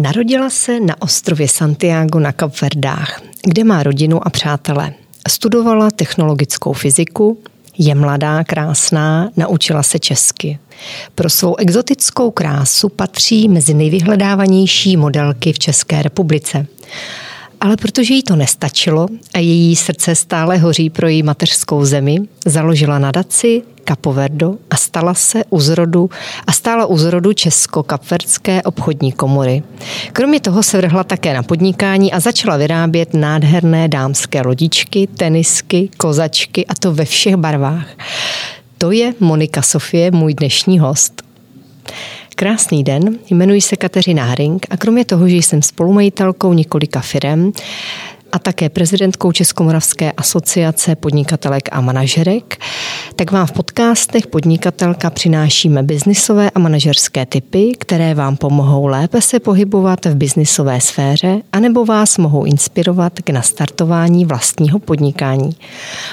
Narodila se na ostrově Santiago na Kapverdách, kde má rodinu a přátele. Studovala technologickou fyziku, je mladá, krásná, naučila se česky. Pro svou exotickou krásu patří mezi nejvyhledávanější modelky v České republice. Ale protože jí to nestačilo a její srdce stále hoří pro její mateřskou zemi, založila nadaci Kapoverdo a stala se u zrodu a stála u zrodu Česko-Kapverdské obchodní komory. Kromě toho se vrhla také na podnikání a začala vyrábět nádherné dámské lodičky, tenisky, kozačky a to ve všech barvách. To je Monika Sofie, můj dnešní host. Krásný den, jmenuji se Kateřina Haring a kromě toho, že jsem spolumajitelkou několika firem, a také prezidentkou Českomoravské asociace podnikatelek a manažerek, tak vám v podcastech Podnikatelka přinášíme biznisové a manažerské typy, které vám pomohou lépe se pohybovat v biznisové sféře anebo vás mohou inspirovat k nastartování vlastního podnikání.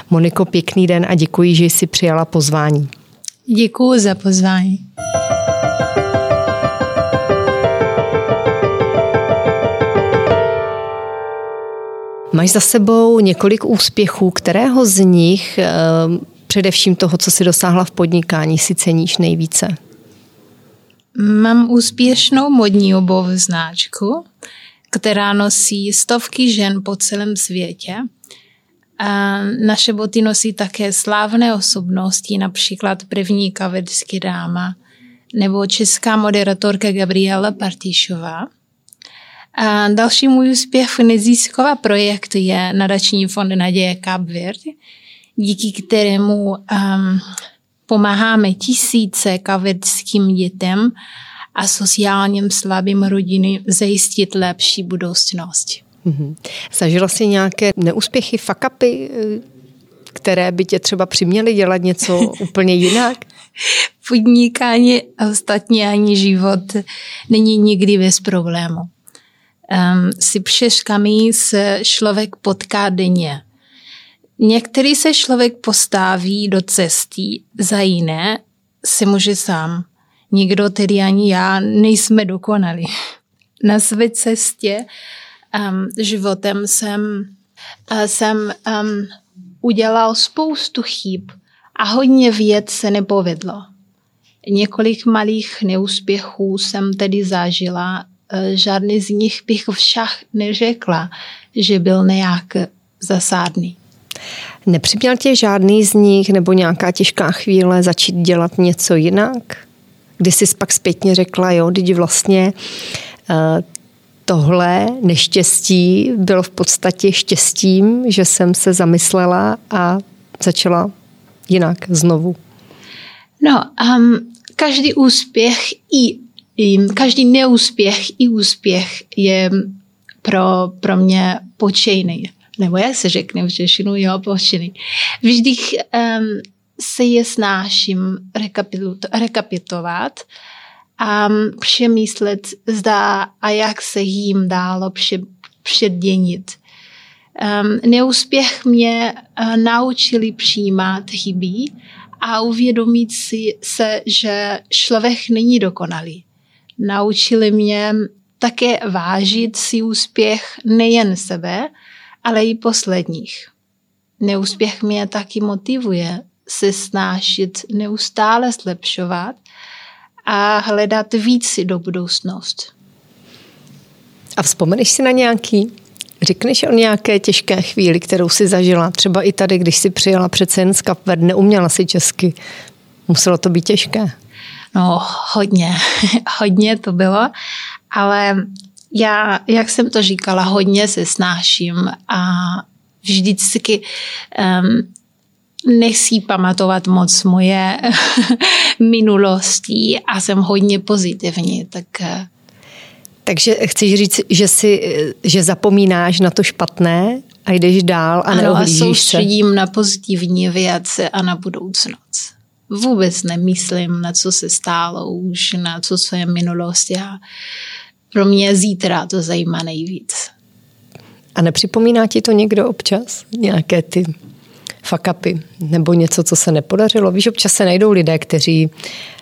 Moniko, pěkný den a děkuji, že jsi přijala pozvání. Děkuji za pozvání. Máš za sebou několik úspěchů, kterého z nich, eh, především toho, co si dosáhla v podnikání, si ceníš nejvíce? Mám úspěšnou modní obov značku, která nosí stovky žen po celém světě. A naše boty nosí také slávné osobnosti, například první kavedský dáma nebo česká moderatorka Gabriela Partišová. A další můj úspěch nezisková projekt je nadační fond Naděje Kapverd, díky kterému um, pomáháme tisíce kaverdským dětem a sociálním slabým rodiny zajistit lepší budoucnost. Mm-hmm. Zažila jsi nějaké neúspěchy, fakapy, které by tě třeba přiměly dělat něco úplně jinak? Podnikání a ostatně ani život není nikdy bez problému um, si přeškami se člověk potká denně. Některý se člověk postaví do cesty, za jiné se může sám. Nikdo, tedy ani já, nejsme dokonali. Na své cestě um, životem jsem, uh, jsem um, udělal spoustu chyb a hodně věc se nepovedlo. Několik malých neúspěchů jsem tedy zažila Eh, žádný z nich bych však neřekla, že byl nějak zasádný. Nepřiměl tě žádný z nich nebo nějaká těžká chvíle začít dělat něco jinak? Kdy jsi pak zpětně řekla, jo, teď vlastně uh, tohle neštěstí bylo v podstatě štěstím, že jsem se zamyslela a začala jinak znovu. No, um, každý úspěch i každý neúspěch i úspěch je pro, pro mě počejný. Nebo jak se řekne v Češinu, jo, počejný. Vždy um, se je snáším rekapitulovat a přemýšlet, zda a jak se jim dálo pře, předěnit. Um, neúspěch mě uh, naučili přijímat chyby a uvědomit si se, že člověk není dokonalý naučili mě také vážit si úspěch nejen sebe, ale i posledních. Neúspěch mě taky motivuje se snažit neustále zlepšovat a hledat víc do budoucnost. A vzpomeneš si na nějaký? Řekneš o nějaké těžké chvíli, kterou si zažila? Třeba i tady, když si přijela přece jen z Kapverd, neuměla si česky. Muselo to být těžké. No, hodně, hodně to bylo, ale já, jak jsem to říkala, hodně se snáším a vždycky um, nechci pamatovat moc moje minulosti a jsem hodně pozitivní, tak eh, takže chceš říct, že, si, že zapomínáš na to špatné a jdeš dál a ano, a soustředím se. na pozitivní věci a na budoucnost vůbec nemyslím, na co se stálo už, na co, co je minulost. Já, pro mě zítra to zajímá nejvíc. A nepřipomíná ti to někdo občas? Nějaké ty fakapy nebo něco, co se nepodařilo? Víš, občas se najdou lidé, kteří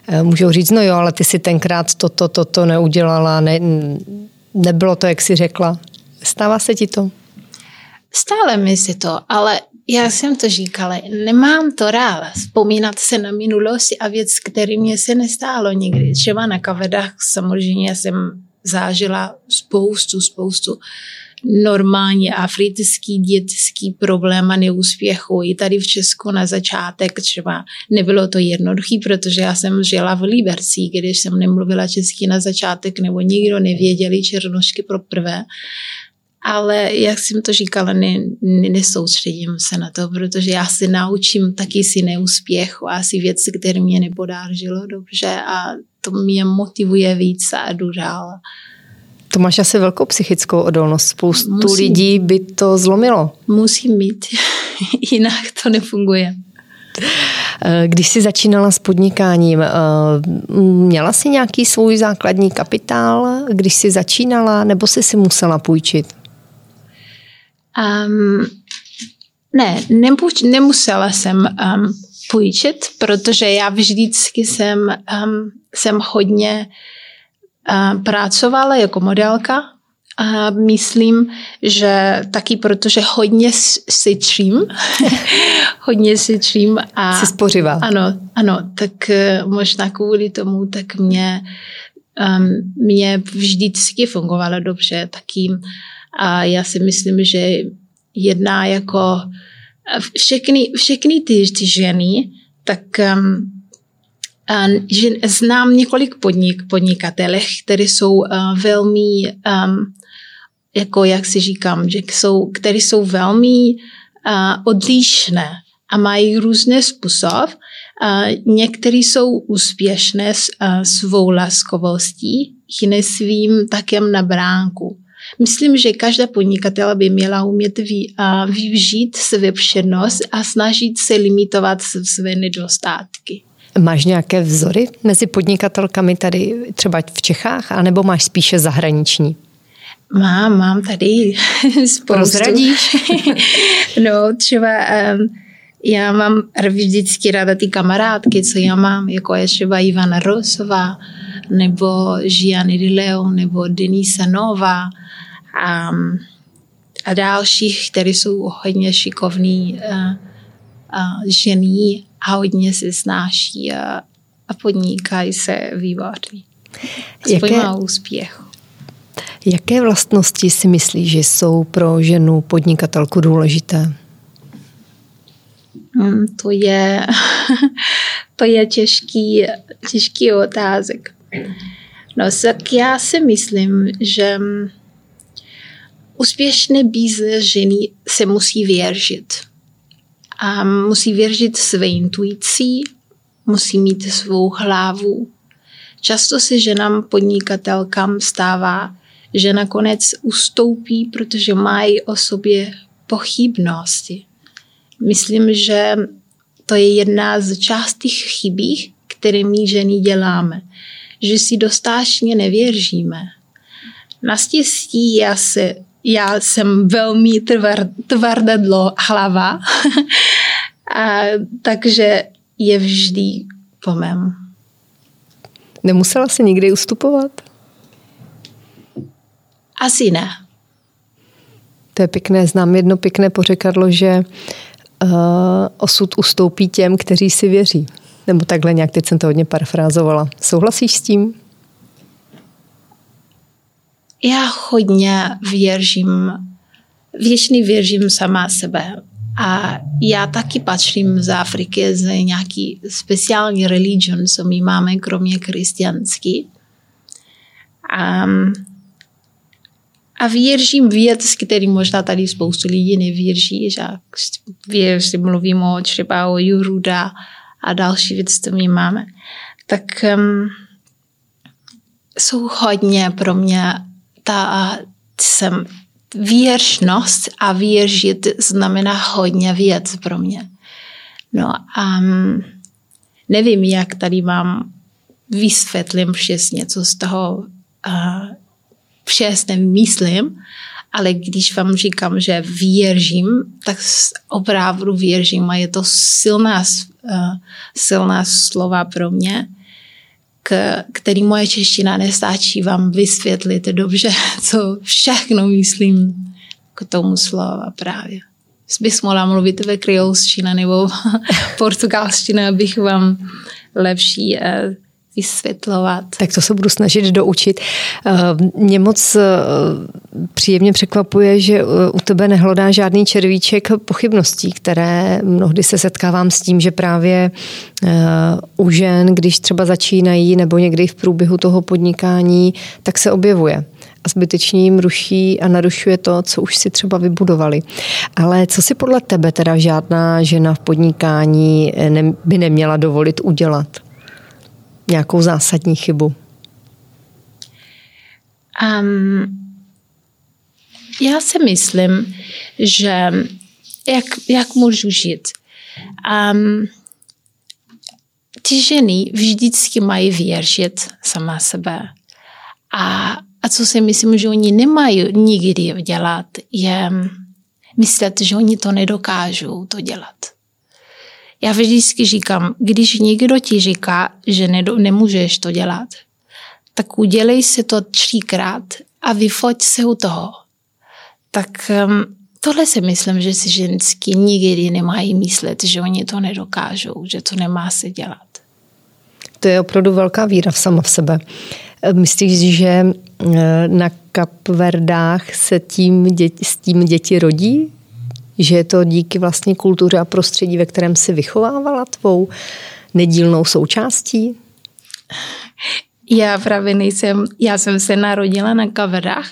eh, můžou říct, no jo, ale ty si tenkrát toto, toto neudělala, ne, nebylo to, jak jsi řekla. Stává se ti to? Stále mi se to, ale já jsem to říkala, nemám to ráda vzpomínat se na minulosti a věc, který mě se nestálo nikdy. Třeba na kavedách samozřejmě jsem zážila spoustu, spoustu normálně africký dětský problém a neúspěchu. I tady v Česku na začátek třeba nebylo to jednoduché, protože já jsem žila v Liberci, když jsem nemluvila česky na začátek, nebo nikdo nevěděli černošky pro prvé. Ale jak jsem to říkala, ne, ne, nesoustředím se na to, protože já si naučím taky si neúspěchu a asi věci, které mě nepodářilo dobře a to mě motivuje víc a jdu dál. To máš asi velkou psychickou odolnost. Spoustu Musím. lidí by to zlomilo. Musím mít, jinak to nefunguje. Eh, když jsi začínala s podnikáním, eh, měla jsi nějaký svůj základní kapitál, když jsi začínala, nebo jsi si musela půjčit? Um, ne, nepůjč, nemusela jsem um, půjčit, protože já vždycky jsem, um, jsem hodně uh, pracovala jako modelka a myslím, že taky protože hodně si hodně si A, Jsi spořivá. Ano, ano, tak uh, možná kvůli tomu, tak mě, um, mě vždycky fungovalo dobře taky a já si myslím, že jedná jako všechny, všechny ty, ty ženy, tak um, že znám několik podnik, podnikatelek, které jsou uh, velmi, um, jako jak si říkám, že jsou, které jsou velmi uh, odlišné a mají různé způsob. Uh, někteří jsou úspěšné s uh, svou laskovostí, jiné svým takem na bránku. Myslím, že každá podnikatel by měla umět vy, a využít své přednost a snažit se limitovat své nedostatky. Máš nějaké vzory mezi podnikatelkami tady třeba v Čechách, anebo máš spíše zahraniční? Mám, mám tady spoustu. Rozradíš? no, třeba um, já mám vždycky ráda ty kamarádky, co já mám, jako je třeba Ivana Rosová, nebo Gianni Di Leo, nebo Denisa Nova, a, a dalších, které jsou hodně šikovní a, a ženy a hodně se snáší a, a podnikají se výborně. Jaké, má úspěch. Jaké vlastnosti si myslíš, že jsou pro ženu podnikatelku důležité? Hmm, to je, to je těžký, těžký otázek. No, tak já si myslím, že úspěšné biznes ženy se musí věřit. A musí věřit své intuici, musí mít svou hlavu. Často se ženám podnikatelkám stává, že nakonec ustoupí, protože mají o sobě pochybnosti. Myslím, že to je jedna z častých chybí, které my ženy děláme, že si dostáčně nevěříme. Naštěstí já se já jsem velmi tvr, tvrdadlo hlava, a, takže je vždy po mém. Nemusela si nikdy ustupovat? Asi ne. To je pěkné. Znám jedno pěkné pořekadlo, že uh, osud ustoupí těm, kteří si věří. Nebo takhle nějak, teď jsem to hodně parafrázovala. Souhlasíš s tím? Já hodně věřím, věčně věřím sama sebe. A já taky patřím z Afriky, z nějaký speciální religion, co my máme, kromě křesťanský. A, a věřím věc, který možná tady spoustu lidí nevěří, že věřím, mluvím o třeba o Juruda a další věc, co my máme. Tak um, jsou hodně pro mě ta jsem věršnost a věřit znamená hodně věc pro mě. No a um, nevím, jak tady mám vysvětlím přesně, co z toho přesně myslím, ale když vám říkám, že věřím, tak opravdu věřím a je to silná, silná slova pro mě. K, který moje čeština nestáčí vám vysvětlit dobře, co všechno myslím k tomu slova právě. Bych mohla mluvit ve kreolštině nebo portugalštině, abych vám lepší eh, vysvětlovat. Tak to se budu snažit doučit. Eh, mě moc eh, příjemně překvapuje, že eh, u tebe nehlodá žádný červíček pochybností, které mnohdy se setkávám s tím, že právě u žen, když třeba začínají nebo někdy v průběhu toho podnikání, tak se objevuje a zbytečně jim ruší a narušuje to, co už si třeba vybudovali. Ale co si podle tebe teda žádná žena v podnikání by neměla dovolit udělat? Nějakou zásadní chybu? Um, já si myslím, že jak, jak můžu žít. Um, ty ženy vždycky mají věřit sama sebe. A, a co si myslím, že oni nemají nikdy dělat, je myslet, že oni to nedokážou to dělat. Já vždycky říkám, když někdo ti říká, že ne, nemůžeš to dělat, tak udělej si to třikrát a vyfoť se u toho. Tak um, tohle si myslím, že si ženský nikdy nemají myslet, že oni to nedokážou, že to nemá se dělat. To je opravdu velká víra v sama v sebe. Myslíš, že eh, na Kapverdách se tím děti, s tím děti rodí? Že je to díky vlastně kultuře a prostředí, ve kterém si vychovávala tvou nedílnou součástí? Já právě nejsem, já jsem se narodila na kaverách,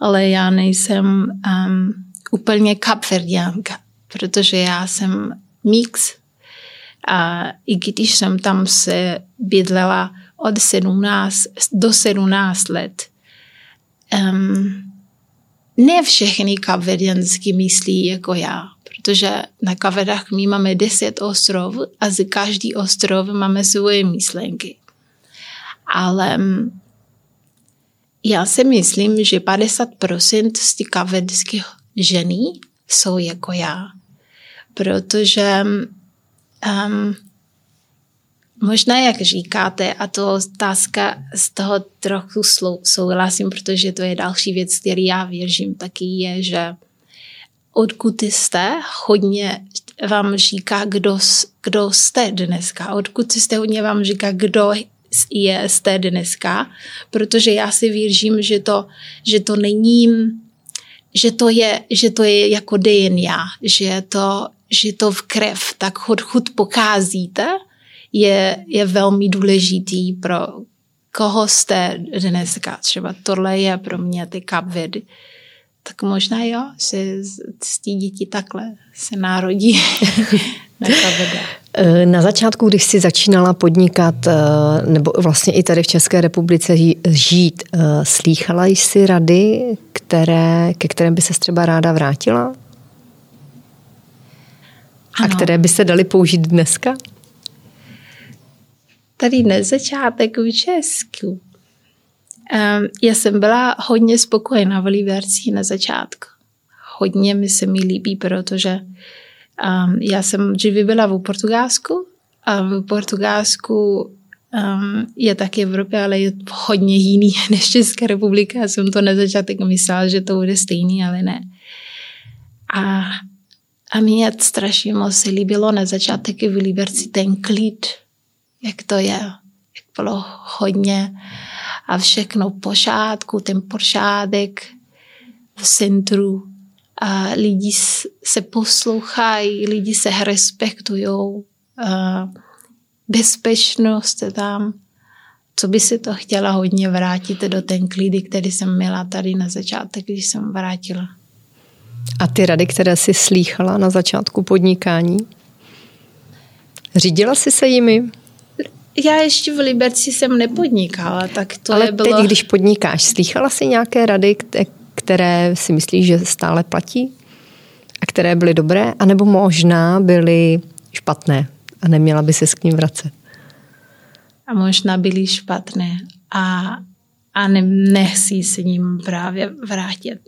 ale já nejsem um, úplně kapverdianka, protože já jsem mix a i když jsem tam se bydlela od 17 do 17 let, um, ne všechny kapverdiansky myslí jako já, protože na Kavedách my máme 10 ostrov a z každý ostrov máme svoje myšlenky. Ale mm, já si myslím, že 50% z těch kavedských ženy jsou jako já. Protože um, Možná, jak říkáte, a to otázka z toho trochu souhlasím, protože to je další věc, který já věřím taky, je, že odkud jste, hodně vám říká, kdo, kdo jste dneska. Odkud jste, hodně vám říká, kdo je jste dneska, protože já si věřím, že to, že to není, že to je, že to je jako DNA, že to, že to v krev, tak odkud pocházíte, je, je velmi důležitý pro koho jste dneska. Třeba tohle je pro mě ty kapvedy. Tak možná jo, že z tí děti takhle se narodí na eh, Na začátku, když jsi začínala podnikat, eh, nebo vlastně i tady v České republice žít, eh, slýchala jsi rady, které, ke kterým by se třeba ráda vrátila? Ano. A které by se daly použít dneska? Tady na začátek v Česku. Um, já jsem byla hodně spokojená v Liberci na začátku. Hodně mi se mi líbí, protože um, já jsem dříve byla v Portugalsku a v Portugalsku um, je taky Evropě, ale je hodně jiný než Česká republika. Já jsem to na začátek myslela, že to bude stejný, ale ne. A, a mě strašně moc se líbilo na začátek v Liberci ten klid, jak to je, jak bylo hodně a všechno pořádku, ten pořádek v centru a lidi se poslouchají, lidi se respektují, bezpečnost je tam. Co by si to chtěla hodně vrátit do ten klidy, který jsem měla tady na začátek, když jsem vrátila. A ty rady, které jsi slýchala na začátku podnikání, řídila jsi se jimi? Já ještě v Liberci jsem nepodnikala, tak to Ale bylo... teď, když podnikáš, slychala jsi nějaké rady, které si myslíš, že stále platí? A které byly dobré? A nebo možná byly špatné a neměla by se s k ním vracet? A možná byly špatné a, a ne, nechci se ním právě vrátit.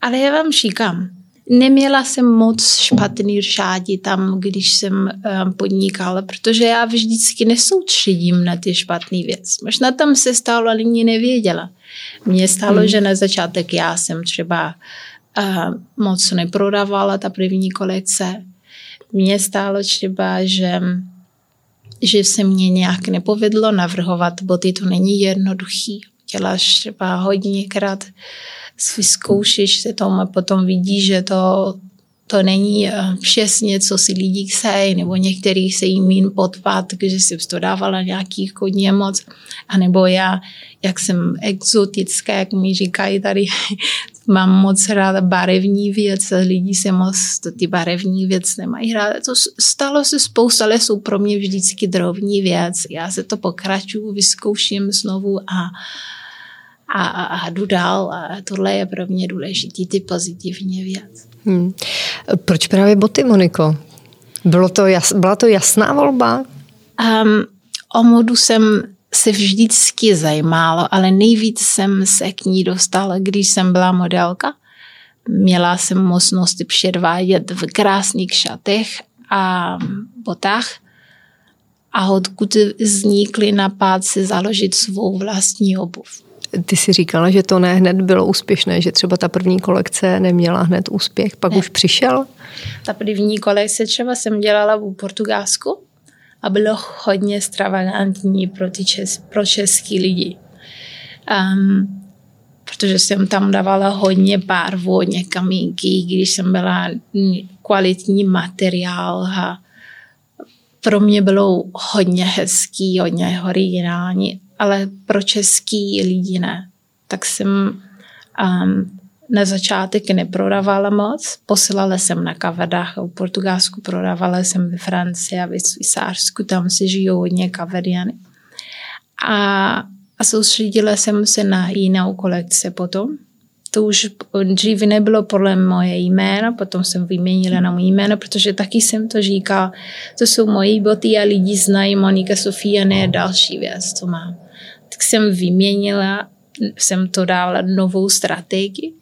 Ale já vám říkám, neměla jsem moc špatný řádi tam, když jsem um, podnikala, protože já vždycky nesoustředím na ty špatný věc. Možná tam se stalo, ale mě nevěděla. Mně stalo, mm. že na začátek já jsem třeba uh, moc neprodávala ta první kolekce. Mně stálo třeba, že že se mě nějak nepovedlo navrhovat boty, to není jednoduchý. Děláš třeba hodněkrát vyzkoušíš se tom a potom vidíš, že to, to není eh, přesně, co si lidi chcejí, nebo některý se jim mín podpad, že si to dávala nějaký hodně moc, a nebo já, jak jsem exotická, jak mi říkají tady, mám moc ráda barevní věc, lidi se moc ty barevní věc nemají ráda. To stalo se spousta, ale jsou pro mě vždycky drobní věc. Já se to pokračuju, vyzkouším znovu a a, a, a jdu dál a tohle je pro mě důležitý, ty pozitivní věc. Hmm. Proč právě boty, Moniko? Bylo to jas, byla to jasná volba? Um, o modu jsem se vždycky zajímalo, ale nejvíc jsem se k ní dostala, když jsem byla modelka. Měla jsem možnost předvádět v krásných šatech a botách a odkud vznikly napad si založit svou vlastní obuv. Ty si říkala, že to ne hned bylo úspěšné, že třeba ta první kolekce neměla hned úspěch, pak ne. už přišel? Ta první kolekce třeba jsem dělala v Portugalsku a bylo hodně stravagantní pro, ty čes, pro český lidi. Um, protože jsem tam dávala hodně barvu, hodně kamínky, když jsem byla kvalitní materiál a pro mě bylo hodně hezký, hodně originální ale pro český lidi ne. Tak jsem um, na začátek neprodávala moc, posílala jsem na kavedách v Portugalsku, prodávala jsem ve Francii a ve Švýcarsku, tam se žijou hodně kavediany. A, a soustředila jsem se na jinou kolekce potom. To už dřív nebylo podle moje jméno, potom jsem vyměnila na moje jméno, protože taky jsem to říkal, to jsou moje boty a lidi znají Monika Sofia, ne další věc, co mám tak jsem vyměnila, jsem to dala novou strategii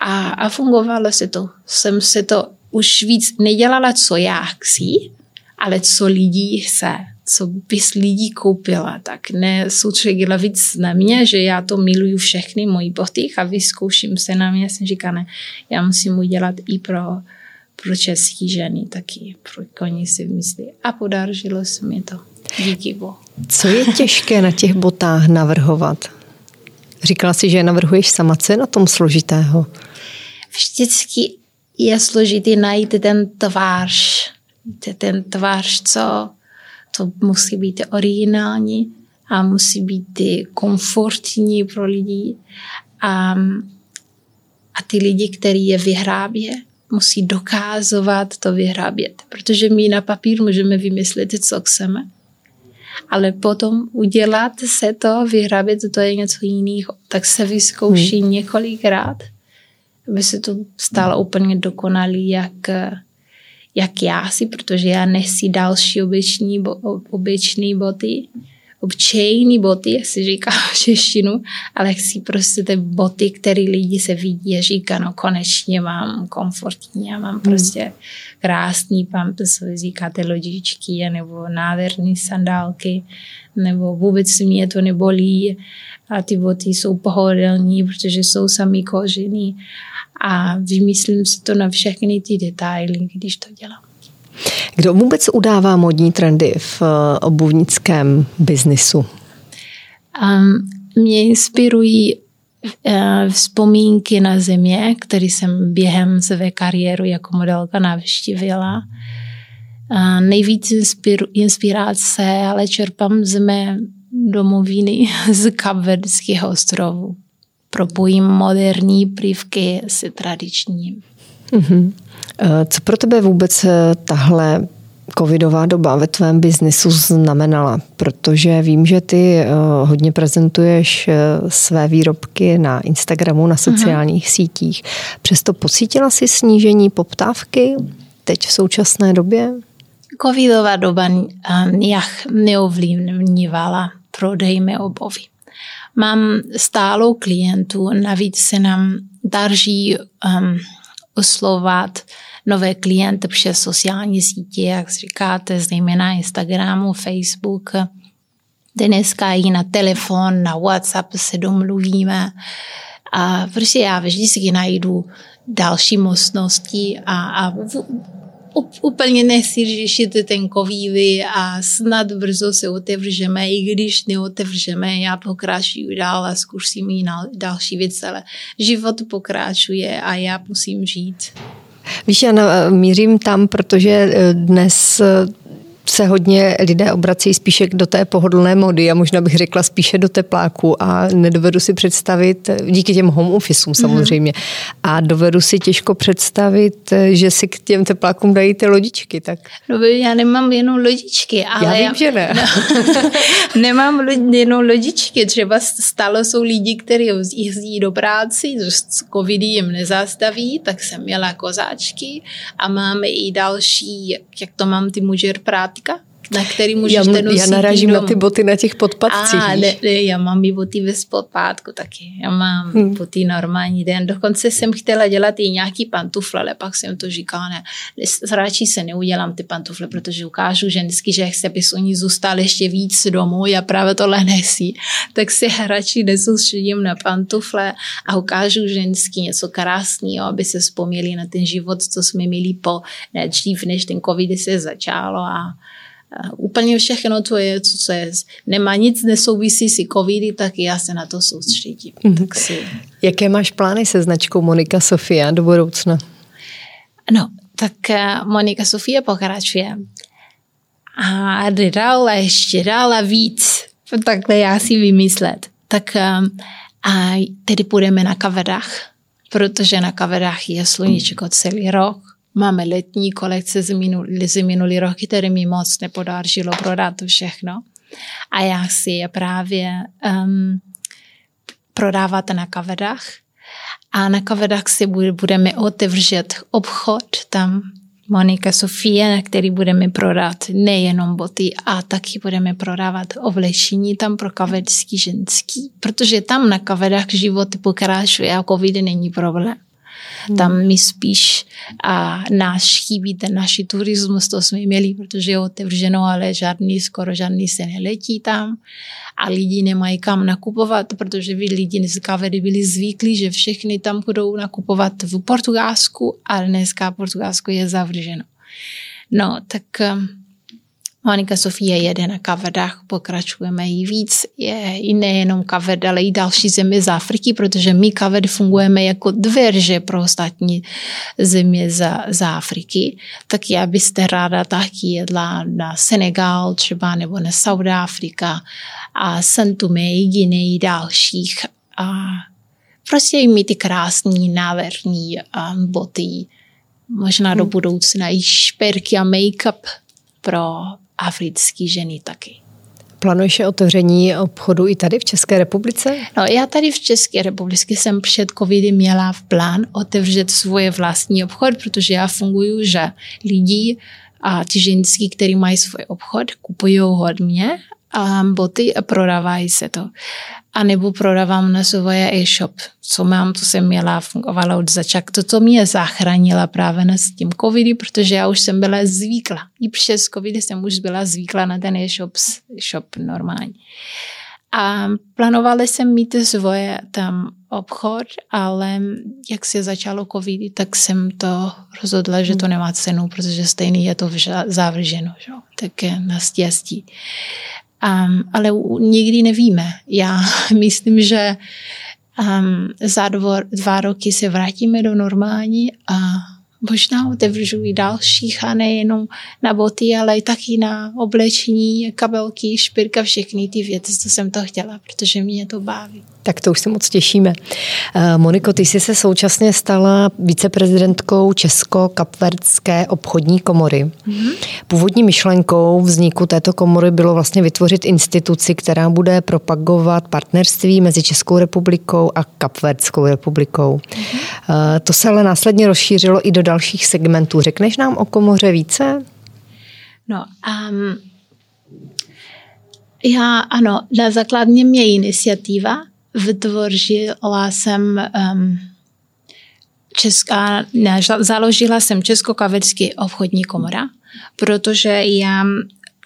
a, a fungovalo se to. Jsem se to už víc nedělala, co já chci, ale co lidi chce, co bys lidí koupila, tak ne soustředila víc na mě, že já to miluju všechny moji boty a vyzkouším se na mě. Jsem říkala, ne, já musím udělat i pro, pro český ženy taky, pro koní si myslí. A podařilo se mi to. Díky Bohu. Co je těžké na těch botách navrhovat? Říkala si, že je navrhuješ sama. Co je na tom složitého? Vždycky je složitý najít ten tvář. Ten tvář, co to musí být originální a musí být komfortní pro lidi. A, a ty lidi, kteří je vyhrábě, musí dokázovat to vyhrábět. Protože my na papír můžeme vymyslet, co chceme, ale potom udělat se to, vyrábět, to je něco jiného. Tak se vyzkouší hmm. několikrát, aby se to stalo úplně dokonalý, jak, jak já si, protože já nechci další obyčný, obyčný boty, obyčejný boty, jak se říká v češtinu, ale chci prostě ty boty, které lidi se vidí a říká, no konečně mám komfortní, já mám hmm. prostě krásný pampers, říkáte lodičky, nebo nádherné sandálky, nebo vůbec mě to nebolí a ty boty jsou pohodlní, protože jsou sami kožený a vymyslím si to na všechny ty detaily, když to dělám. Kdo vůbec udává modní trendy v eh, obuvnickém biznisu? Um, mě inspirují uh, vzpomínky na země, které jsem během své kariéru jako modelka navštívila. Nejvíc inspirace ale čerpám z mé domoviny z Kapverdského ostrovu. Propojím moderní prvky s tradičním. Mm-hmm. Co pro tebe vůbec eh, tahle covidová doba ve tvém biznisu znamenala? Protože vím, že ty eh, hodně prezentuješ své výrobky na Instagramu, na sociálních uh-huh. sítích. Přesto pocítila jsi snížení poptávky teď v současné době? Covidová doba nějak neovlivňovala prodej mé obovy. Mám stálou klientu, navíc se nám daří um, oslovat nové klienty přes sociální sítě, jak říkáte, zejména Instagramu, Facebook. Dneska i na telefon, na WhatsApp se domluvíme. A prostě já vždycky najdu další možnosti a, a úplně nechci řešit ten covid a snad brzo se otevřeme, i když neotevřeme, já pokračuju dál a zkusím i další věc, ale život pokračuje a já musím žít. Víš, já mířím tam, protože eh, dnes eh, se hodně lidé obrací spíše do té pohodlné mody a možná bych řekla spíše do tepláku a nedovedu si představit, díky těm home officeům mhm. samozřejmě, mm-hmm. a dovedu si těžko představit, že si k těm teplákům dají ty lodičky. Tak. No já nemám jenom lodičky, ale... Já vím, já, že ne. No, nemám jenom lodičky, třeba stále jsou lidi, kteří jezdí do práce, s covidy jim nezastaví, tak jsem měla kozáčky a máme i další, jak to mám ty mužer prát práctica na který můžeš já, nosit Já narážím na ty boty na těch podpadcích. A, ne, ne, já mám i boty bez podpátku taky. Já mám hmm. boty normální den. Dokonce jsem chtěla dělat i nějaký pantufle, ale pak jsem to říkala, ne, radši se neudělám ty pantufle, protože ukážu ženský, že chce, aby oni zůstali ještě víc domů, já právě tohle nechci. Tak se radši nesoustředím na pantufle a ukážu ženský něco krásného, aby se vzpomněli na ten život, co jsme měli po, ne, dřív, než ten covid se začalo a úplně všechno to je, co, co je, nemá nic nesouvisí si covidy, tak já se na to soustředím. Mm-hmm. Tak si... Jaké máš plány se značkou Monika Sofia do budoucna? No, tak eh, Monika Sofia pokračuje. A jde dál a ještě dál a víc. Takhle já si vymyslet. Tak eh, a tedy půjdeme na kavedách, protože na kavedách je sluníčko celý rok Máme letní kolekce z, minulý, z minulý rok, které mi moc nepodařilo prodat všechno. A já si je právě um, prodávat na kavedách. A na kavedách si budeme otevřet obchod tam Monika Sofie, na který budeme prodat nejenom boty, a taky budeme prodávat oblečení tam pro kavedský ženský, protože tam na kavedách život pokračuje a covid není problém. Hmm. Tam mi spíš a náš chybí ten naši turismus, to jsme měli, protože je otevřeno, ale žádný, skoro žádný se neletí tam a lidi nemají kam nakupovat, protože vy lidi z Kavedy byli zvyklí, že všechny tam budou nakupovat v Portugalsku, ale dneska Portugalsko je zavrženo. No, tak Monika Sofie jede na kavedách, pokračujeme jí víc. Je i nejenom kaved, ale i další země z Afriky, protože my kaved fungujeme jako dveře pro ostatní země z, z Afriky. Tak já byste ráda taky jedla na Senegal třeba nebo na Afrika a Santume i Guinea dalších. A prostě i mít ty krásný návrhní um, boty, možná do hmm. budoucna i šperky a make-up pro africké ženy taky. Plánuješ otevření obchodu i tady v České republice? No, já tady v České republice jsem před covidem měla v plán otevřet svoje vlastní obchod, protože já funguji, že lidi a ti ženský, kteří mají svůj obchod, kupují hodně a boty a prodávají se to a nebo prodávám na svoje e-shop. Co mám, to jsem měla, fungovalo od začátku. To, co mě zachránila právě na s tím covidy, protože já už jsem byla zvykla. I přes covid jsem už byla zvykla na ten e-shop, e-shop normální. A plánovala jsem mít svoje tam obchod, ale jak se začalo covid, tak jsem to rozhodla, že to nemá cenu, protože stejně je to zavrženo. Že? Tak na stěstí. Um, ale nikdy nevíme. Já myslím, že um, za dva, dva roky se vrátíme do normální a možná otevřu i dalších a nejenom na boty, ale i taky na oblečení, kabelky, špirka, všechny ty věci, co jsem to chtěla, protože mě to baví. Tak to už se moc těšíme. Eh, Moniko, ty jsi se současně stala viceprezidentkou Česko-Kapverdské obchodní komory. Mm-hmm. Původní myšlenkou vzniku této komory bylo vlastně vytvořit instituci, která bude propagovat partnerství mezi Českou republikou a Kapverdskou republikou. Mm-hmm. To se ale následně rozšířilo i do dalších segmentů. Řekneš nám o komoře více? No, um, já ano, na základně mě iniciativa vytvořila jsem um, česká, ne, založila jsem Česko-Kaverský obchodní komora, protože já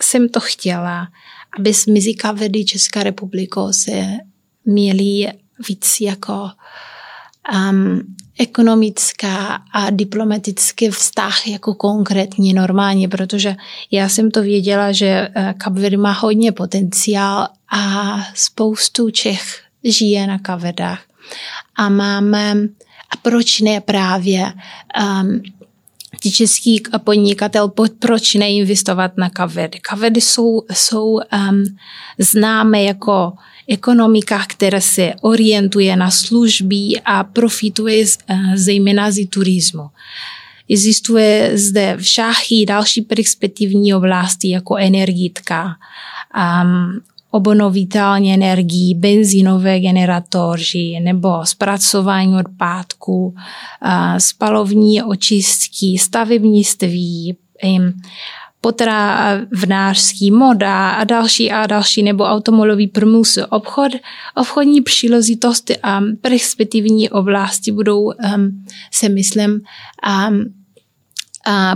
jsem to chtěla, aby mezi Kavedy Česká republikou se měli víc jako um, ekonomická a diplomatický vztah jako konkrétně normálně, protože já jsem to věděla, že Kapvedy má hodně potenciál a spoustu Čech žije na Kavedách. A máme, a proč ne právě um, ti český podnikatel, proč neinvestovat na kavedy. Kavedy jsou, jsou um, známé jako ekonomika, která se orientuje na služby a profituje z, uh, zejména z turismu. Existuje zde však i další perspektivní oblasti jako energetika, um, obnovitelné energii, benzínové generatoři nebo zpracování odpadků, spalovní očistky, stavebnictví, potravnářský, moda a další a další, nebo automobilový průmysl, obchod, obchodní příležitosti a perspektivní oblasti budou, um, se myslím, um,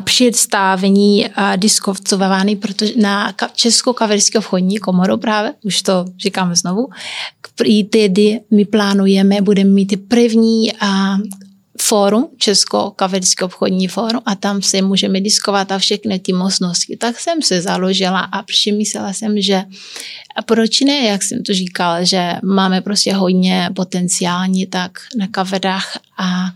představení diskovcovány protože na Českou kaverskou vchodní komoru právě, už to říkám znovu. Tedy my plánujeme, budeme mít první fórum, Česko kaverské obchodní fórum a tam se můžeme diskovat a všechny ty možnosti. Tak jsem se založila a přemyslela jsem, že proč ne, jak jsem to říkala, že máme prostě hodně potenciální tak na kavedách a,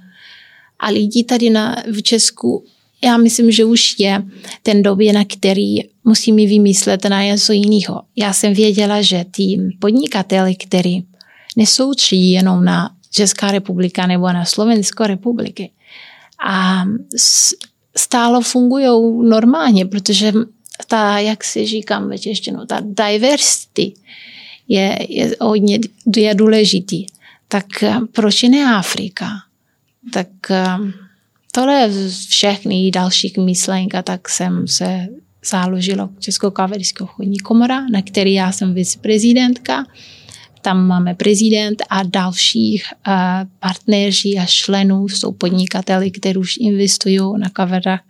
a lidi tady na, v Česku já myslím, že už je ten době, na který musíme vymyslet na něco jiného. Já jsem věděla, že ty podnikateli, který nesoučí jenom na Česká republika nebo na Slovenskou republiky a stále fungují normálně, protože ta, jak si říkám ve češtinu, ta diversity je, je hodně je důležitý. Tak proč ne Afrika? Tak tohle všechny dalších myšlenka, tak jsem se založila Českou kaverskou obchodní komora, na který já jsem viceprezidentka. Tam máme prezident a dalších uh, partneři a členů jsou podnikateli, kteří už investují na kaverách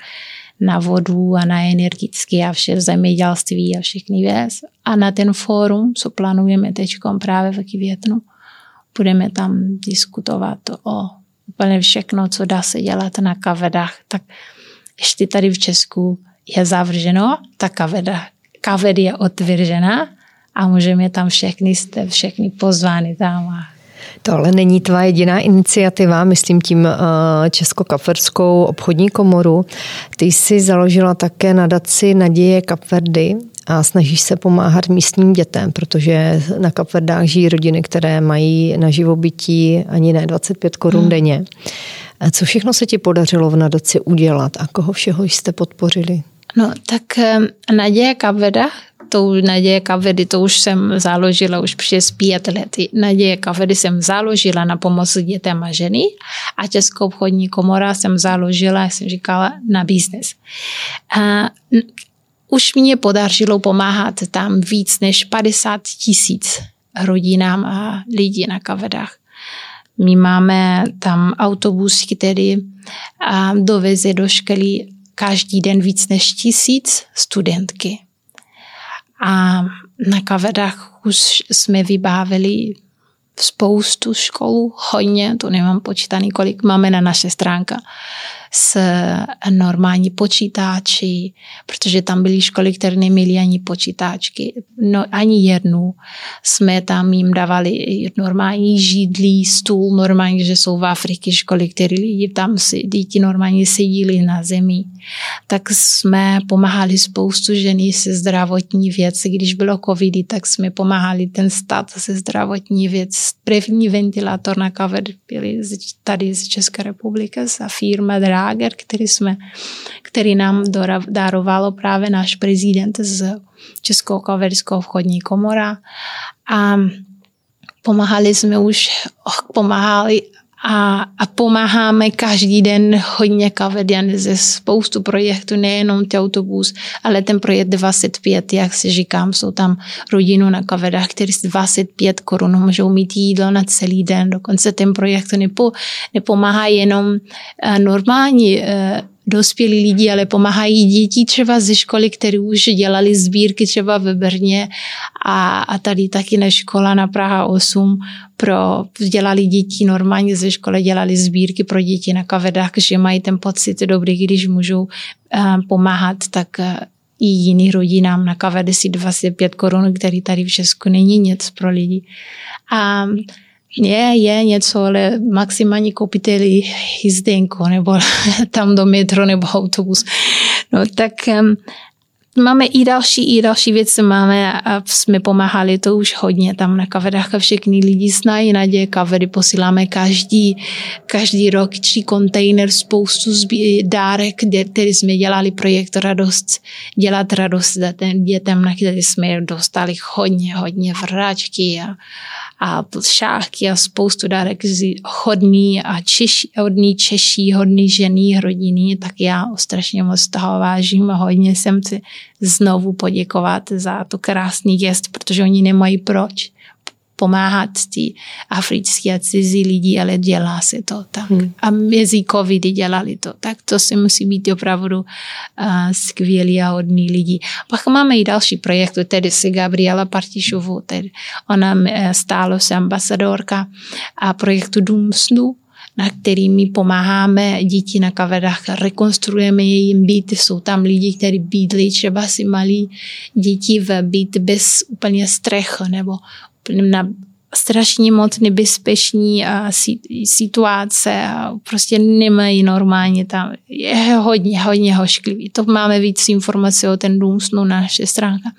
na vodu a na energetické a vše zemědělství a všechny věc. A na ten fórum, co plánujeme teď právě v květnu, budeme tam diskutovat o úplně všechno, co dá se dělat na kavedách, tak ještě tady v Česku je zavrženo, ta kaveda, kaved je otevřená a můžeme tam všechny, jste všechny pozvány tam a to ale není tvá jediná iniciativa, myslím tím eh, Česko-Kaferskou obchodní komoru. Ty jsi založila také nadaci Naděje Kapverdy a snažíš se pomáhat místním dětem, protože na Kapverdách žijí rodiny, které mají na živobytí ani ne 25 korun hmm. denně. Co všechno se ti podařilo v nadaci udělat a koho všeho jste podpořili? No, tak Naděje Kapverda, tou Naděje Kavedy, to už jsem založila už přes pět let. Naděje Kavedy jsem založila na pomoc dětem a ženy a Českou obchodní komora jsem založila, jak jsem říkala, na biznes. Už mě podařilo pomáhat tam víc než 50 tisíc rodinám a lidí na Kavedách. My máme tam autobus, který doveze do školy každý den víc než tisíc studentky. A na Kavedách už jsme vybávili spoustu školu, hodně, to nemám počítaný, kolik máme na naše stránka s normální počítači, protože tam byly školy, které neměly ani počítačky, no, ani jednu. Jsme tam jim dávali normální židlí, stůl, normálně, že jsou v Africe školy, které lidi tam si, děti normálně sedíli na zemi. Tak jsme pomáhali spoustu ženy se zdravotní věci. Když bylo covid, tak jsme pomáhali ten stát se zdravotní věc. První ventilátor na kaver byli tady z České republiky, za firma Dra Prager, který, jsme, který nám darovalo právě náš prezident z Českou kaverskou obchodní komora. A pomáhali jsme už, pomáhali a, a pomáháme každý den hodně kaveden ze spoustu projektů, nejenom ty autobus, ale ten projekt 25, jak si říkám, jsou tam rodinu na kavedách, který z 25 korun můžou mít jídlo na celý den. Dokonce ten projekt nepo, nepomáhá jenom uh, normální uh, dospělí lidi, ale pomáhají děti třeba ze školy, které už dělali sbírky třeba ve Brně a, a tady taky na škola na Praha 8 pro, dělali děti normálně ze školy, dělali sbírky pro děti na kavedách, že mají ten pocit dobrý, když můžou uh, pomáhat, tak uh, i jiný rodinám na kavedy si 25 korun, který tady v Česku není nic pro lidi. A je, je něco, ale maximálně koupíte jízdenku nebo tam do metro nebo autobus. No tak um, Máme i další, i další věci máme a jsme pomáhali to už hodně tam na kavedách a všechny lidi znají Nadě kavedy, posíláme každý, každý rok tři kontejner, spoustu dárek, který jsme dělali projekt Radost, dělat radost dětem, na který jsme dostali hodně, hodně vráčky a, a šáky a spoustu dárek hodný a češi, hodný češí, hodný ženy, rodiny, tak já strašně moc toho vážím a hodně jsem si znovu poděkovat za to krásný gest, protože oni nemají proč pomáhat ty africké a cizí lidi, ale dělá se to tak. Hmm. A mezi covidy dělali to. Tak to si musí být opravdu uh, skvělí a hodní lidi. Pak máme i další projekt, tedy si Gabriela Partišovu, tedy ona stále se ambasadorka a projektu Dům snu, na kterými pomáháme děti na kavedách, rekonstruujeme jejím byt. Jsou tam lidi, kteří bydlí třeba si malí děti v byt bez úplně střechy nebo na strašně moc nebezpečný situace a prostě nemají normálně tam. Je hodně, hodně hošklivý. To máme víc informací o ten dům snu na naše stránka.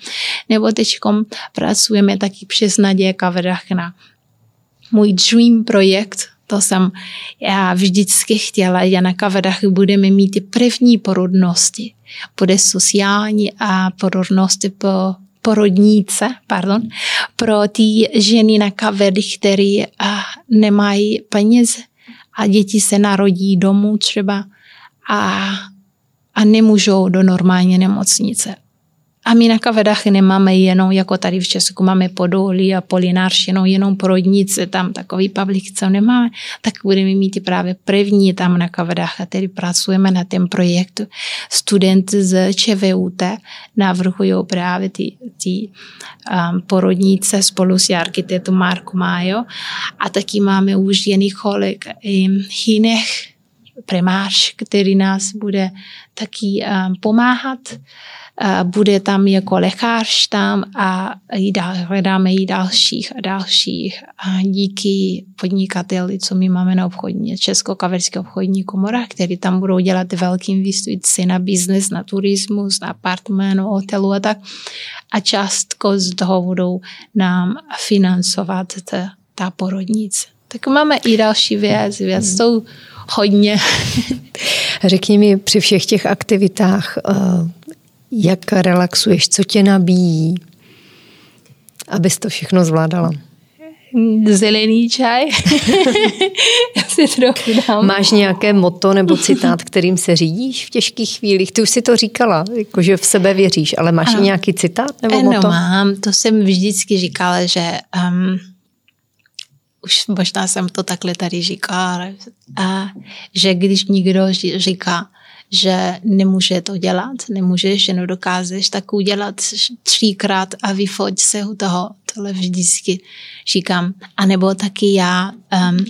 Nebo teďkom pracujeme taky přes Naděje Kavedách na můj dream projekt, to jsem já vždycky chtěla, já na kavedách budeme mít první porodnosti. Bude sociální a porodnosti po porodnice, pardon, pro ty ženy na kavedy, které nemají peněz a děti se narodí domů třeba a, a nemůžou do normální nemocnice. A my na kavedách nemáme jenom, jako tady v Česku máme Podolí a Polináršinu, jenom porodnice, tam takový public, co nemáme, tak budeme mít právě první tam na kavedách a tedy pracujeme na tom projektu. Student z ČVUT navrhují právě ty, ty um, porodnice spolu s architektem Marko Majo a taky máme už několik um, jiných primář, který nás bude taky um, pomáhat bude tam jako lékař tam a hledáme i dalších a dalších. A díky podnikateli, co my máme na obchodní, Česko-Kaverské obchodní komora, který tam budou dělat velký investice na biznes, na turismus, na apartment, hotelu a tak. A částko z toho budou nám financovat ta, ta porodnice. Tak máme i další věc, věc hmm. jsou hodně. Řekni mi při všech těch aktivitách, eh, jak relaxuješ, co tě nabíjí, abys to všechno zvládala? Zelený čaj. Já si trochu dám. Máš nějaké moto nebo citát, kterým se řídíš v těžkých chvílích? Ty už si to říkala, jakože v sebe věříš, ale máš ano. nějaký citát nebo ano, moto? mám. To jsem vždycky říkala, že um, už možná jsem to takhle tady říkala, a, že když někdo říká, že nemůže to dělat, nemůžeš, že nedokážeš, tak udělat třikrát a vyfoť se u toho. Tohle vždycky říkám. A nebo taky já, um,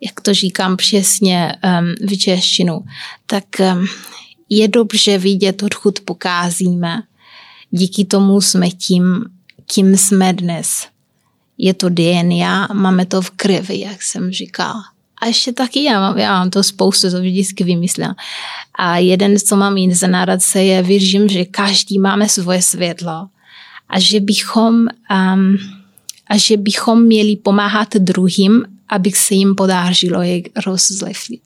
jak to říkám přesně um, v češtinu, tak um, je dobře vidět, odkud pokázíme. Díky tomu jsme tím, kým jsme dnes. Je to DNA, máme to v krvi, jak jsem říkala. A ještě taky já mám, já mám to spoustu, to vždycky vymyslím. A jeden, co mám jen za nadace, je, věřím, že každý máme svoje světlo a že bychom, um, a že bychom měli pomáhat druhým, aby se jim podařilo je rozlefit.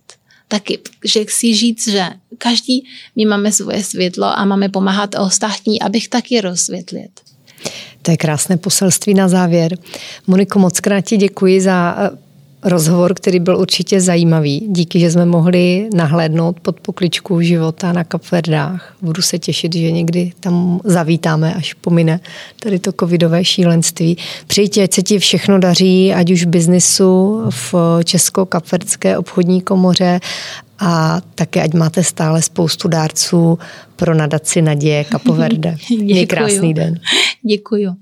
Taky, že chci říct, že každý, my máme svoje světlo a máme pomáhat ostatní, abych taky rozsvětlit. To je krásné poselství na závěr. Moniko, moc krát ti děkuji za rozhovor, který byl určitě zajímavý. Díky, že jsme mohli nahlédnout pod pokličku života na Kapverdách. Budu se těšit, že někdy tam zavítáme, až pomine tady to covidové šílenství. Přeji ti, ať se ti všechno daří, ať už v biznisu, v Česko-Kapverdské obchodní komoře a také, ať máte stále spoustu dárců pro nadaci Naděje Kapoverde. Měj krásný den. Děkuju.